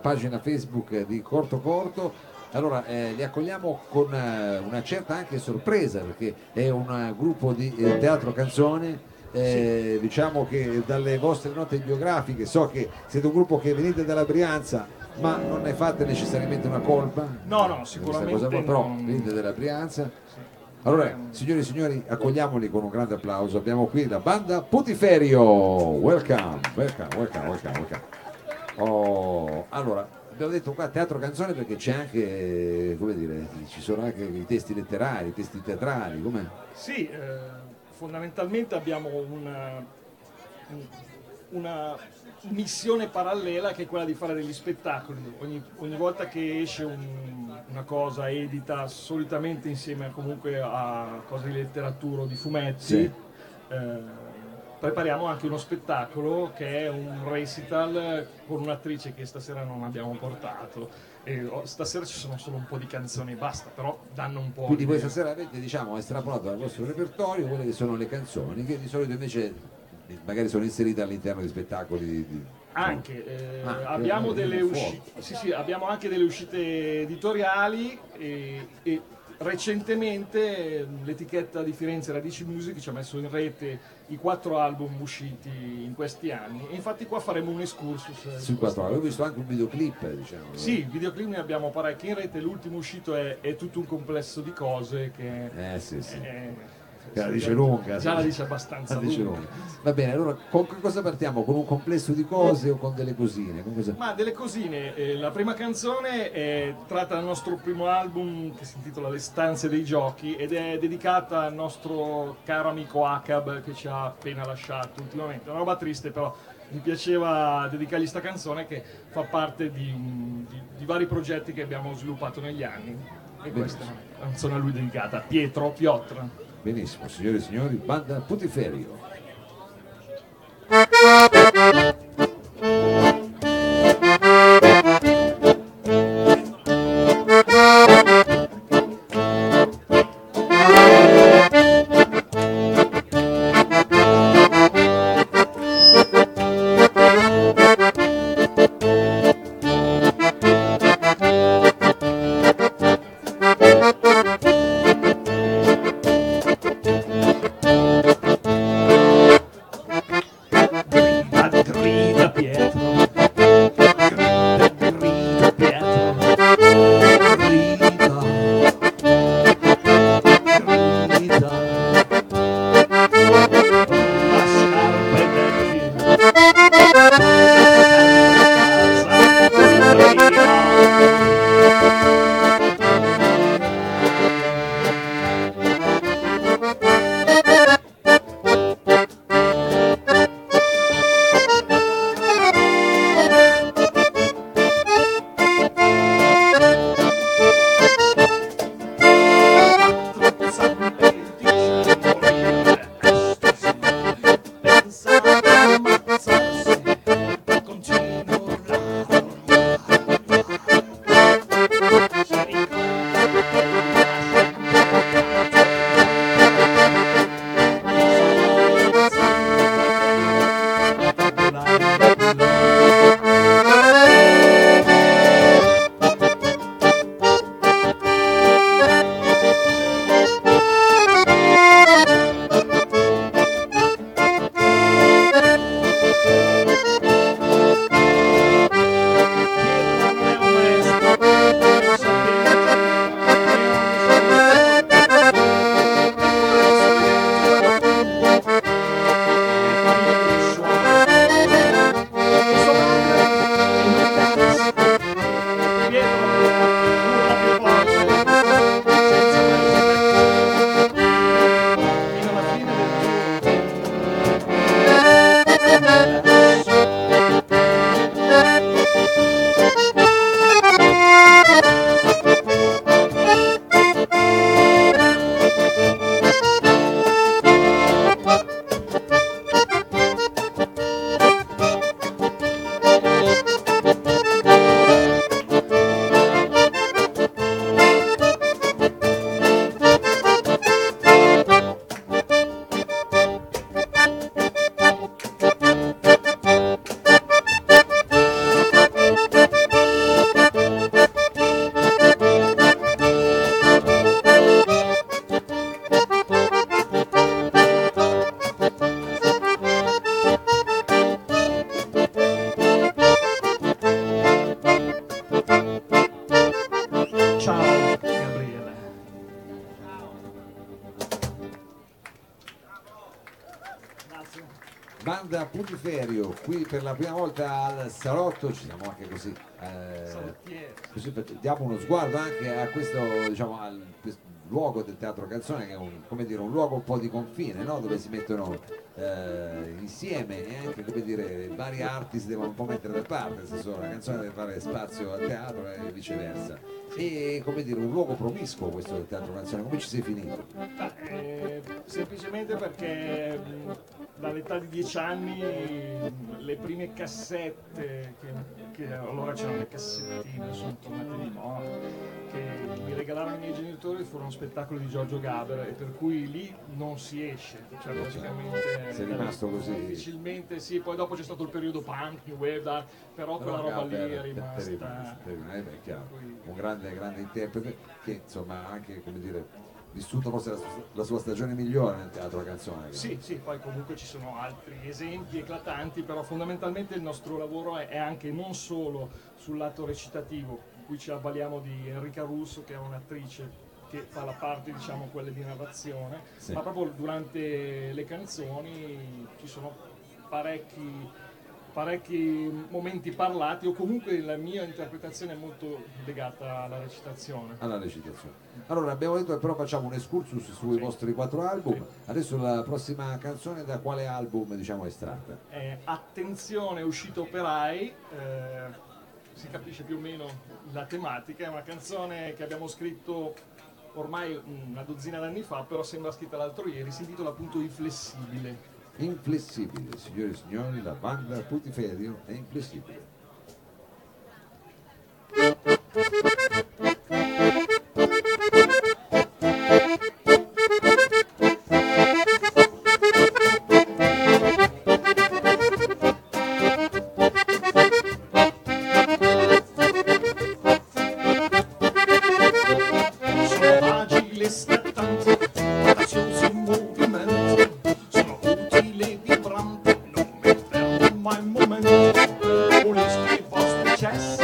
pagina Facebook di Corto Corto. Allora, eh, li accogliamo con eh, una certa anche sorpresa perché è un eh, gruppo di eh, teatro canzone. eh, Diciamo che dalle vostre note biografiche so che siete un gruppo che venite dalla Brianza, ma non ne fate necessariamente una colpa. No, no, sicuramente cosa qua, però non- venite dalla Brianza. Allora, signori e signori, accogliamoli con un grande applauso. Abbiamo qui la banda Putiferio. Welcome, welcome, welcome, welcome, welcome. Oh, allora, abbiamo detto qua teatro canzone perché c'è anche, come dire, ci sono anche i testi letterari, i testi teatrali, come? Sì, eh, fondamentalmente abbiamo una, una missione parallela che è quella di fare degli spettacoli. Ogni, ogni volta che esce un- una cosa edita, solitamente insieme comunque a cose di letteratura o di fumetti, Sì. eh, prepariamo anche uno spettacolo che è un recital con un'attrice che stasera non abbiamo portato. E, oh, stasera ci sono solo un po' di canzoni e basta, però danno un po'. Quindi voi stasera avete, diciamo, estrapolato dal vostro repertorio quelle che sono le canzoni, che di solito invece eh, magari sono inserite all'interno di spettacoli di... di- Anche, eh, Ah, abbiamo, delle uscite, sì, sì, abbiamo anche delle uscite editoriali e, e recentemente eh, l'etichetta di Firenze Radici Music ci ha messo in rete i quattro album usciti in questi anni e infatti qua faremo un excursus. eh, Sui quattro anni. Ho visto anche un videoclip, diciamo. Sì, videoclip ne abbiamo parecchi in rete, l'ultimo uscito è, è tutto un complesso di cose che... Eh sì, sì. è- Che la dice lunga. Già la dice abbastanza La dice lunga. lunga. Va bene, allora con cosa partiamo? Con un complesso di cose o con delle cosine? Con cosa- Ma delle cosine, eh, la prima canzone è tratta dal nostro primo album che si intitola Le stanze dei giochi ed è dedicata al nostro caro amico Akab che ci ha appena lasciato ultimamente. Una roba triste però mi piaceva dedicargli sta canzone che fa parte di, di- di vari progetti che abbiamo sviluppato negli anni. E questa è una canzone a lui dedicata, Pietro Piotr. Benissimo, signore e signori, banda Putiferio. 8 ci siamo anche così, eh, così diamo uno sguardo anche a questo, diciamo, al, questo luogo del teatro canzone che è un, dire, un luogo un po' di confine no? dove si mettono eh, insieme anche come dire varie arti si devono un po' mettere da parte nel senso la canzone deve fare spazio al teatro e viceversa e come dire un luogo promiscuo questo del teatro canzone come ci sei finito? Eh, semplicemente perché mm, dall'età di 10 anni le prime cassette, che, che allora c'erano le cassettine, sono tornate di moda, che mi regalarono i miei genitori furono spettacoli di Giorgio Gaber e per cui lì non si esce, cioè praticamente Sei rimasto così? difficilmente sì, poi dopo c'è stato il periodo punk, new wave, però quella roba lì è rimasta. terribile, terribile, eh, è chiaro. un grande, grande interprete che insomma anche come dire vissuto forse la, sua- la sua stagione migliore nel teatro canzone Sì, sì, poi comunque ci sono altri esempi eclatanti, però fondamentalmente il nostro lavoro è, è anche non solo sul lato recitativo, in cui ci avvaliamo di Enrica Russo, che è un'attrice che fa la parte, diciamo, quelle di narrazione, Sì. ma proprio durante le canzoni ci sono parecchi parecchi momenti parlati o comunque la mia interpretazione è molto legata alla recitazione. alla recitazione. Allora abbiamo detto che però facciamo un excursus sui Sì. vostri quattro album. Adesso la prossima canzone da quale album diciamo è estratta? Eh, attenzione, è uscito Operai, eh, si capisce più o meno la tematica, è una canzone che abbiamo scritto ormai una dozzina d'anni fa, però sembra scritta l'altro ieri, si intitola appunto Inflessibile. Inflessibile, signore e signori, la banda Putiferio è inflessibile. I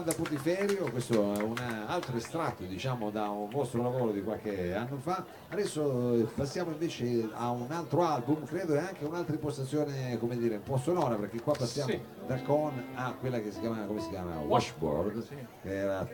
Banda Putiferio, questo è un altro estratto diciamo da un vostro lavoro di qualche anno fa. Adesso eh, passiamo invece a un altro album, credo e anche un'altra impostazione, come dire, un po' sonora, perché qua passiamo Sì. da con a quella che si chiama, come si chiama? Washboard, Sì. che era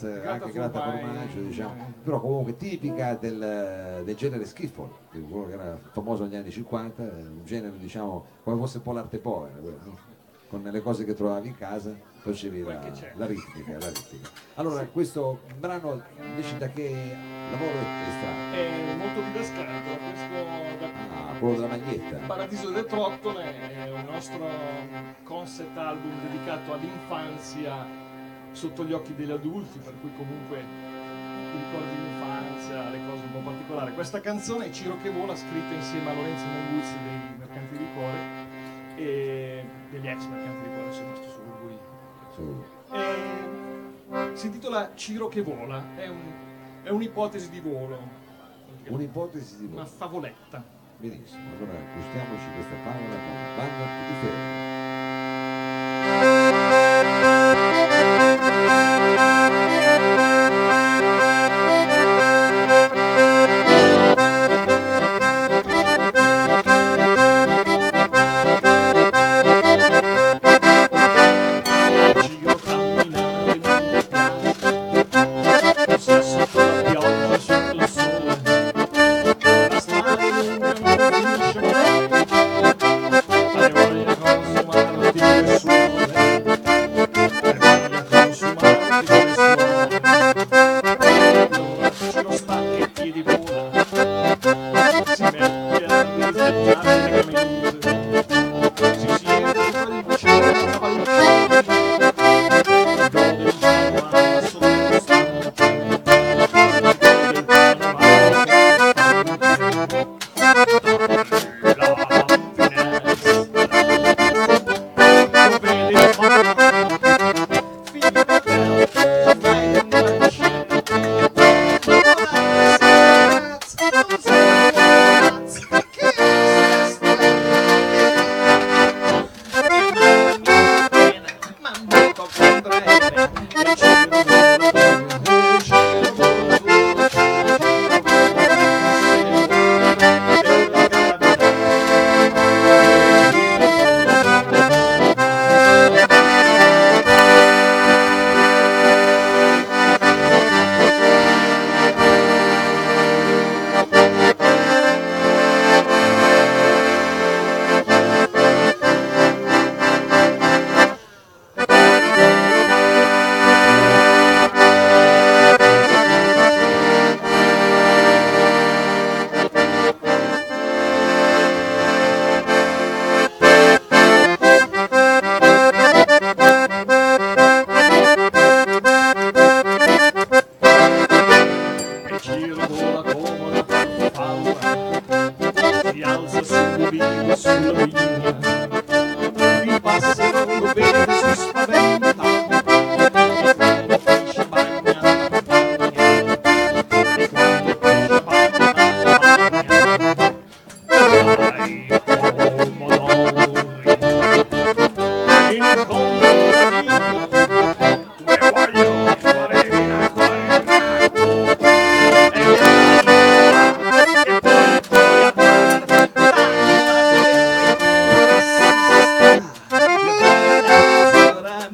Grata anche formaggi, formaggio, diciamo, eh. però comunque tipica del, del genere skiffle, quello che era famoso negli anni 50, eh, un genere diciamo come fosse un po' l'arte povera, quello, no? Con le cose che trovavi in casa facevi la, la ritmica, la ritmica. Allora questo brano invece da che lavoro è estratto? È molto didascalico, questo da Ah, quello della maglietta. Paradiso delle Trottole è un nostro concept album dedicato all'infanzia sotto gli occhi degli adulti, per cui comunque ti ricordi l'infanzia, le cose un po' particolari. Questa canzone è Ciro che vola, scritta insieme a Lorenzo Monguzzi dei Mercanti di Cuore e degli ex Mercanti di Cuore, se non sto solo lui. Su. E si intitola Ciro che vola, è, un- è un'ipotesi di volo, Un'ipotesi di una voto. favoletta. Benissimo, allora gustiamoci questa favola con banda di ferro.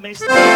também está.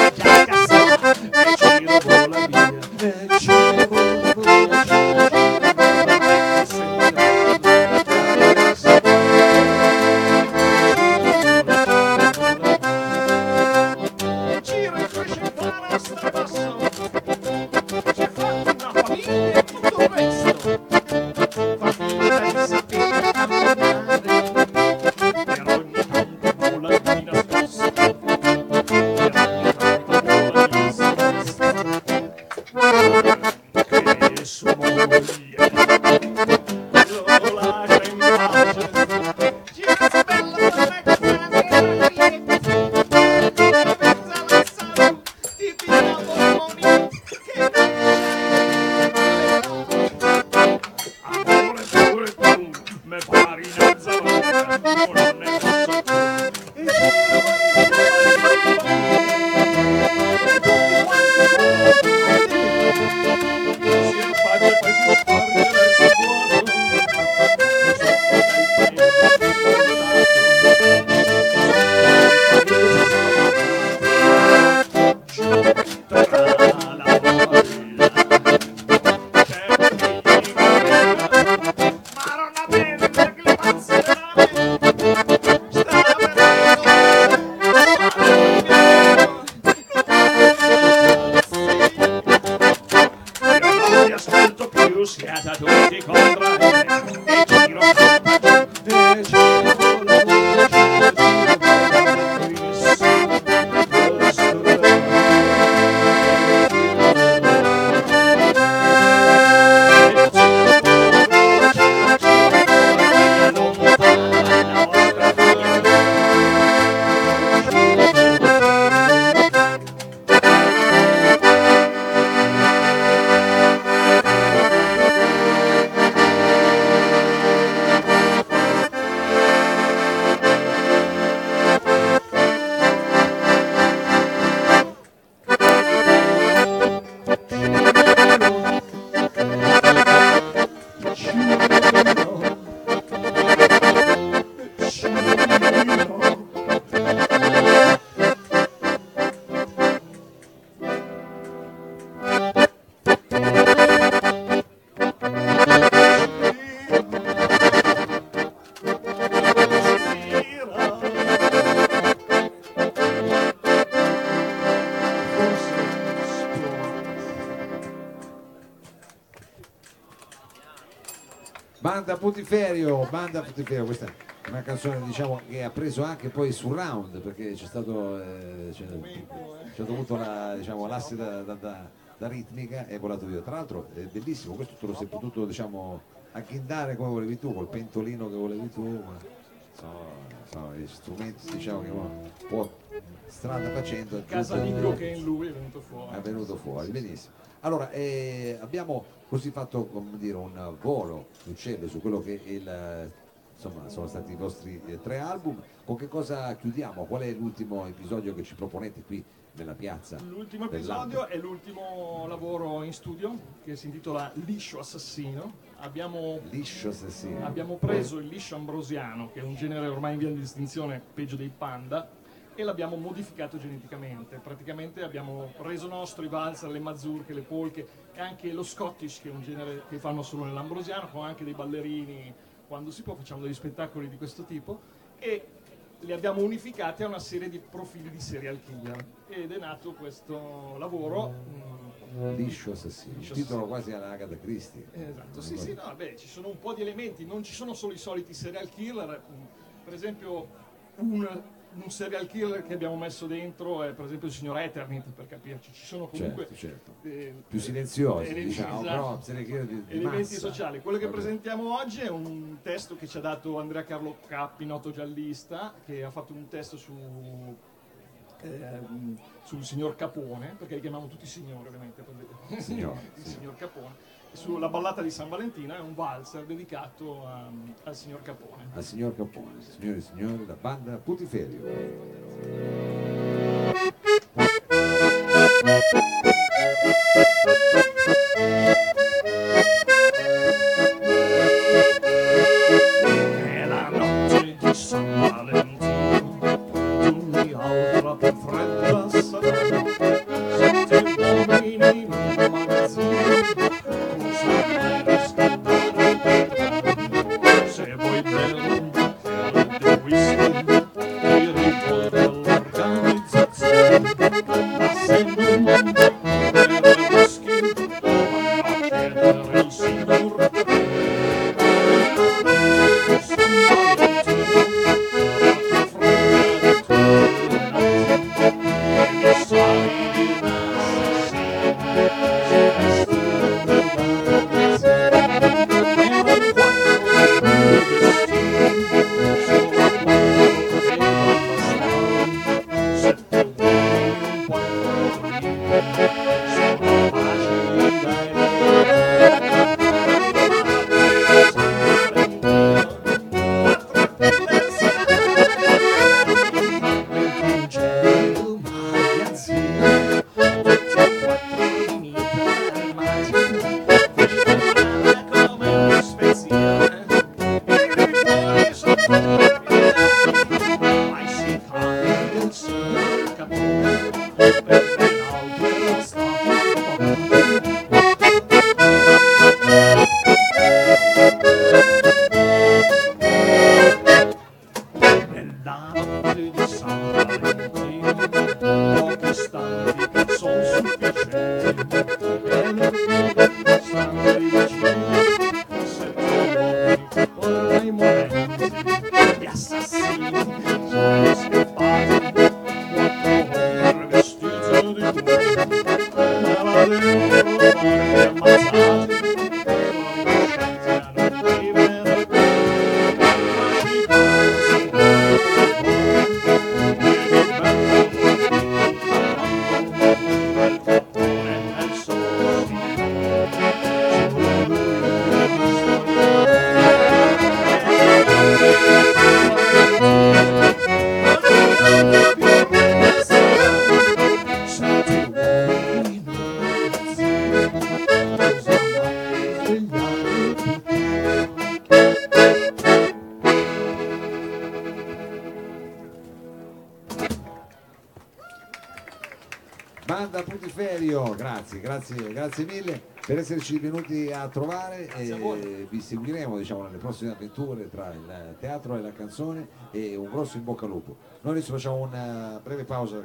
Banda Putiferio, Banda Putiferio, questa è una canzone diciamo, che ha preso anche poi sul round perché c'è stato eh, c'è, c'è dovuto la, diciamo, l'asse da, da, da, da, ritmica e volato via. Tra l'altro è bellissimo, questo te lo sei potuto diciamo, agghindare come volevi tu, col pentolino che volevi tu. Ma, so, so, gli strumenti diciamo che può strada facendo. Casalingo che in lui è venuto fuori. È venuto fuori, benissimo. Allora, eh, abbiamo così fatto come dire, un volo d'uccello su quello che il, insomma, sono stati i vostri eh, tre album. Con che cosa chiudiamo? Qual è l'ultimo episodio che ci proponete qui nella piazza? L'ultimo episodio è l'ultimo lavoro in studio che si intitola Liscio Assassino. Abbiamo, liscio assassino. abbiamo preso il liscio ambrosiano, che è un genere ormai in via di distinzione peggio dei panda, e l'abbiamo modificato geneticamente. Praticamente abbiamo reso nostro i valzer, le mazurche, le polche e anche lo scottish, che è un genere che fanno solo nell'ambrosiano, con anche dei ballerini quando si può, facciamo degli spettacoli di questo tipo e li abbiamo unificati a una serie di profili di serial killer. Ed è nato questo lavoro mm, liscio assassino. Liscio titolo quasi alla Agatha Christie. Esatto sì sì no beh ci sono un po' di elementi non ci sono solo i soliti serial killer per esempio un un serial killer che abbiamo messo dentro è per esempio il signor Eternit per capirci. Ci sono comunque certo, certo. Eh, più silenziosi diciamo, esatto, però di, di elementi sociali. Quello che Vabbè. presentiamo oggi è un testo che ci ha dato Andrea Carlo Cappi noto giallista che ha fatto un testo su eh, sul signor Capone perché li chiamiamo tutti signori ovviamente signor, il signor Capone sulla ballata di San Valentino è un valzer dedicato a, al signor Capone. Al signor Capone, signore e signori, la banda Putiferio. Grazie, grazie, grazie mille per esserci venuti a trovare e vi seguiremo diciamo, nelle prossime avventure tra il teatro e la canzone e un grosso in bocca al lupo. Noi adesso facciamo una breve pausa